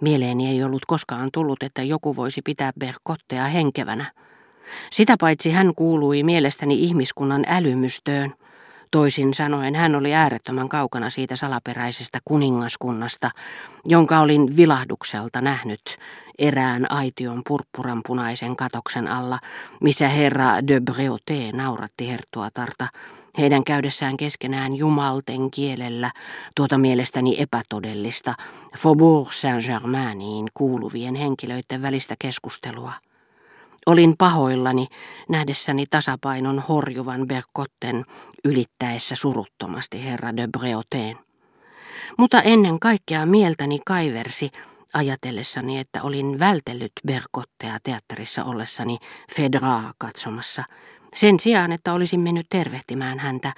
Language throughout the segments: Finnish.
Mieleeni ei ollut koskaan tullut, että joku voisi pitää Berkottea henkevänä. Sitä paitsi hän kuului mielestäni ihmiskunnan älymystöön. Toisin sanoen hän oli äärettömän kaukana siitä salaperäisestä kuningaskunnasta, jonka olin vilahdukselta nähnyt erään aition purppuranpunaisen katoksen alla, missä herra de Breauté nauratti herttuatarta, heidän käydessään keskenään jumalten kielellä tuota mielestäni epätodellista Faubourg Saint-Germainiin kuuluvien henkilöiden välistä keskustelua. Olin pahoillani nähdessäni tasapainon horjuvan Berkotten ylittäessä suruttomasti herra de Breauteen. Mutta ennen kaikkea mieltäni kaiversi ajatellessani, että olin vältellyt Berkottea teatterissa ollessani Fedraa katsomassa, sen sijaan, että olisin mennyt tervehtimään häntä,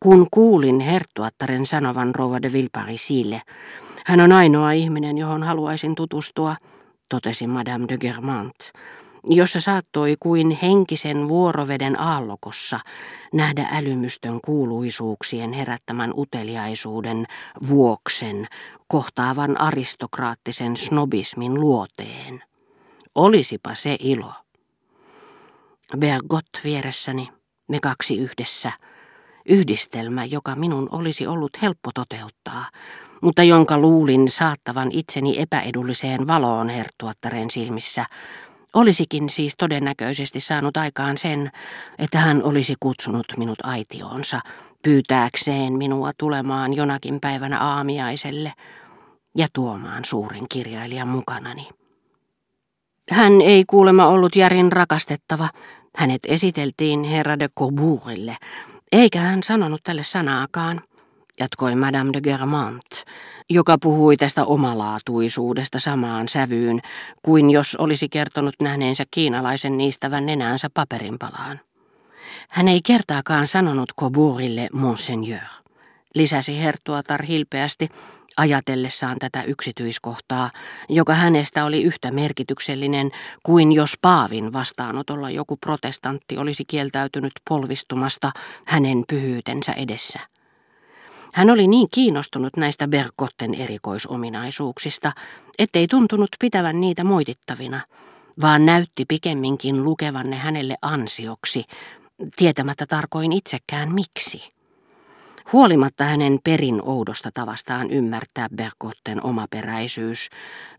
kun kuulin herttuattaren sanovan rouva de Villeparisille. Hän on ainoa ihminen, johon haluaisin tutustua, totesi Madame de Germant jossa saattoi kuin henkisen vuoroveden aallokossa nähdä älymystön kuuluisuuksien herättämän uteliaisuuden vuoksen kohtaavan aristokraattisen snobismin luoteen. Olisipa se ilo. Bergot vieressäni, me kaksi yhdessä, yhdistelmä, joka minun olisi ollut helppo toteuttaa, mutta jonka luulin saattavan itseni epäedulliseen valoon herttuattaren silmissä, Olisikin siis todennäköisesti saanut aikaan sen, että hän olisi kutsunut minut aitioonsa pyytääkseen minua tulemaan jonakin päivänä aamiaiselle ja tuomaan suuren kirjailijan mukanani. Hän ei kuulema ollut järin rakastettava. Hänet esiteltiin herra de Cobourille, eikä hän sanonut tälle sanaakaan jatkoi Madame de Germant, joka puhui tästä omalaatuisuudesta samaan sävyyn kuin jos olisi kertonut nähneensä kiinalaisen niistävän nenäänsä paperinpalaan. Hän ei kertaakaan sanonut Coburille Monseigneur, lisäsi Hertuatar hilpeästi ajatellessaan tätä yksityiskohtaa, joka hänestä oli yhtä merkityksellinen kuin jos Paavin vastaanotolla joku protestantti olisi kieltäytynyt polvistumasta hänen pyhyytensä edessä. Hän oli niin kiinnostunut näistä Berkotten erikoisominaisuuksista, ettei tuntunut pitävän niitä moitittavina, vaan näytti pikemminkin lukevanne hänelle ansioksi, tietämättä tarkoin itsekään miksi. Huolimatta hänen perin oudosta tavastaan ymmärtää Berkotten omaperäisyys,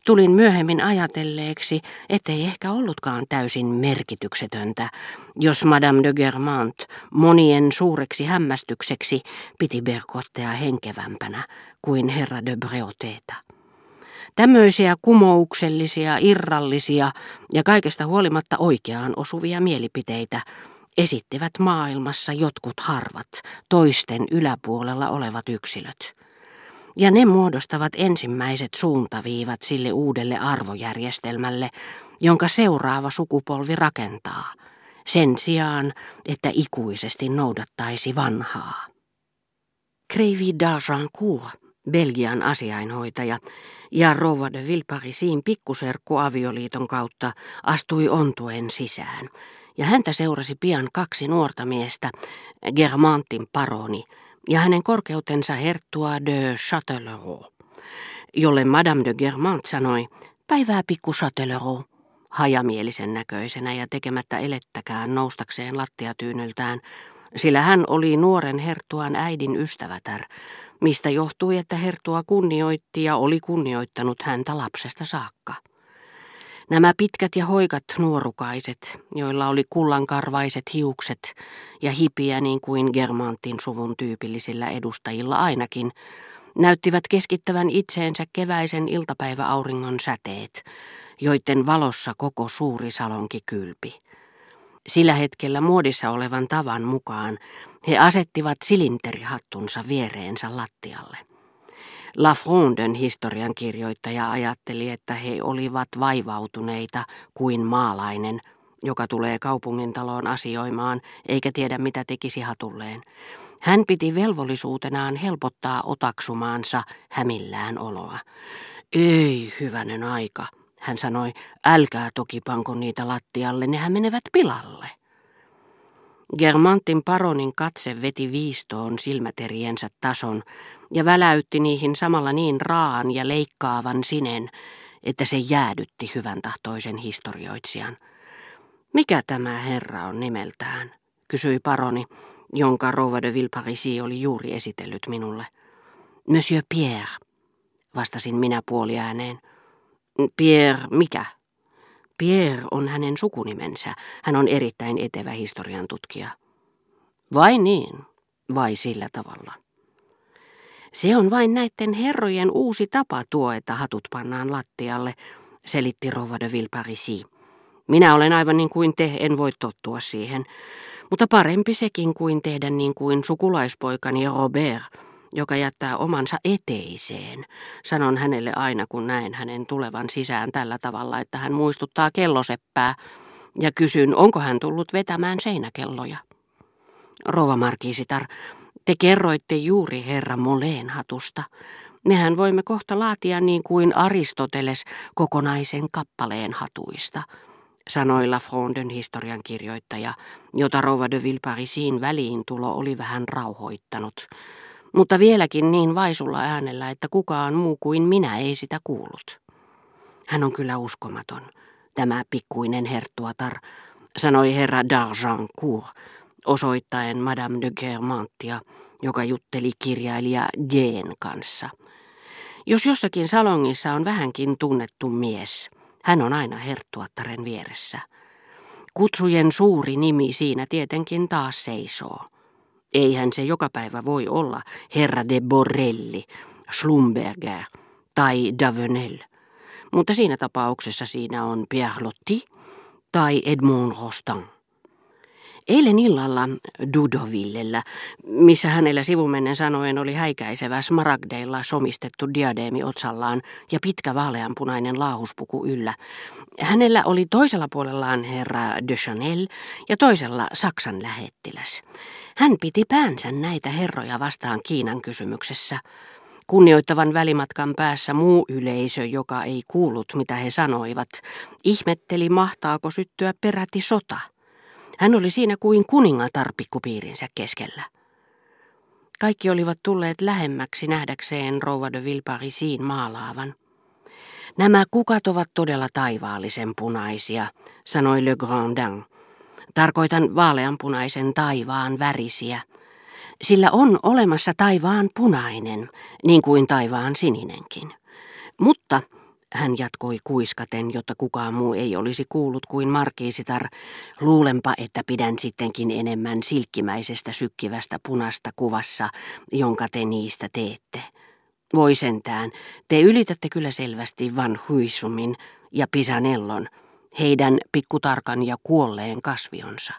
tulin myöhemmin ajatelleeksi, ettei ehkä ollutkaan täysin merkityksetöntä, jos Madame de Germant monien suureksi hämmästykseksi piti Berkottea henkevämpänä kuin herra de Breautéta. Tämmöisiä kumouksellisia, irrallisia ja kaikesta huolimatta oikeaan osuvia mielipiteitä esittivät maailmassa jotkut harvat, toisten yläpuolella olevat yksilöt. Ja ne muodostavat ensimmäiset suuntaviivat sille uudelle arvojärjestelmälle, jonka seuraava sukupolvi rakentaa, sen sijaan, että ikuisesti noudattaisi vanhaa. Kreivi d'Argencourt, Belgian asiainhoitaja, ja Rouva de Villeparisin pikkuserkku avioliiton kautta astui ontuen sisään, ja häntä seurasi pian kaksi nuorta miestä, Germantin paroni ja hänen korkeutensa herttua de Châtellerault, jolle Madame de Germant sanoi, päivää pikku Châtellerault, hajamielisen näköisenä ja tekemättä elettäkään noustakseen lattiatyynyltään, sillä hän oli nuoren herttuan äidin ystävätär, mistä johtui, että herttua kunnioitti ja oli kunnioittanut häntä lapsesta saakka. Nämä pitkät ja hoikat nuorukaiset, joilla oli kullankarvaiset hiukset ja hipiä niin kuin Germantin suvun tyypillisillä edustajilla ainakin, näyttivät keskittävän itseensä keväisen iltapäiväauringon säteet, joiden valossa koko suuri salonki kylpi. Sillä hetkellä muodissa olevan tavan mukaan he asettivat silinterihattunsa viereensä lattialle. Lafronden historian kirjoittaja ajatteli, että he olivat vaivautuneita kuin maalainen, joka tulee kaupungin taloon asioimaan eikä tiedä mitä tekisi hatulleen. Hän piti velvollisuutenaan helpottaa otaksumaansa hämillään oloa. Ei, hyvänen aika, hän sanoi, älkää toki panko niitä lattialle, nehän menevät pilalle. Germantin paronin katse veti viistoon silmäteriensä tason ja väläytti niihin samalla niin raan ja leikkaavan sinen, että se jäädytti hyvän tahtoisen historioitsijan. Mikä tämä herra on nimeltään? kysyi paroni, jonka Rouva de Villeparisi oli juuri esitellyt minulle. Monsieur Pierre, vastasin minä puoliääneen. Pierre mikä? Pierre on hänen sukunimensä. Hän on erittäin etevä historian tutkija. Vai niin? Vai sillä tavalla? Se on vain näiden herrojen uusi tapa tuo, että hatut pannaan lattialle, selitti Rova de Villeparisi. Minä olen aivan niin kuin te, en voi tottua siihen. Mutta parempi sekin kuin tehdä niin kuin sukulaispoikani Robert, joka jättää omansa eteiseen. Sanon hänelle aina, kun näen hänen tulevan sisään tällä tavalla, että hän muistuttaa kelloseppää, ja kysyn, onko hän tullut vetämään seinäkelloja. Rova Markiisitar, te kerroitte juuri herra Moleen hatusta. Mehän voimme kohta laatia niin kuin Aristoteles kokonaisen kappaleen hatuista, sanoi Lafronden historian kirjoittaja, jota Rova de Villeparisin väliintulo oli vähän rauhoittanut. Mutta vieläkin niin vaisulla äänellä, että kukaan muu kuin minä ei sitä kuullut. Hän on kyllä uskomaton, tämä pikkuinen herttuatar, sanoi herra d'Argencourt, osoittaen Madame de Germantia, joka jutteli kirjailija Geen kanssa. Jos jossakin salongissa on vähänkin tunnettu mies, hän on aina herttuattaren vieressä. Kutsujen suuri nimi siinä tietenkin taas seisoo. Eihän se joka päivä voi olla herra de Borrelli, Schlumberger tai Davenel. Mutta siinä tapauksessa siinä on Pierre Lotti tai Edmond Rostand. Eilen illalla Dudovillellä, missä hänellä sivumennen sanoen oli häikäisevä smaragdeilla somistettu diadeemi otsallaan ja pitkä vaaleanpunainen laahuspuku yllä, hänellä oli toisella puolellaan herra de Chanel ja toisella Saksan lähettiläs. Hän piti päänsä näitä herroja vastaan Kiinan kysymyksessä. Kunnioittavan välimatkan päässä muu yleisö, joka ei kuullut mitä he sanoivat, ihmetteli mahtaako syttyä peräti sota. Hän oli siinä kuin kuningatar pikkupiirinsä keskellä. Kaikki olivat tulleet lähemmäksi nähdäkseen rouva de Villeparisin maalaavan. Nämä kukat ovat todella taivaallisen punaisia, sanoi Le Grandin. Tarkoitan vaaleanpunaisen taivaan värisiä. Sillä on olemassa taivaan punainen, niin kuin taivaan sininenkin. Mutta hän jatkoi kuiskaten, jotta kukaan muu ei olisi kuullut kuin markiisitar. Luulenpa, että pidän sittenkin enemmän silkkimäisestä sykkivästä punasta kuvassa, jonka te niistä teette. Voi sentään, te ylitätte kyllä selvästi Van Huisumin ja Pisanellon, heidän pikkutarkan ja kuolleen kasvionsa.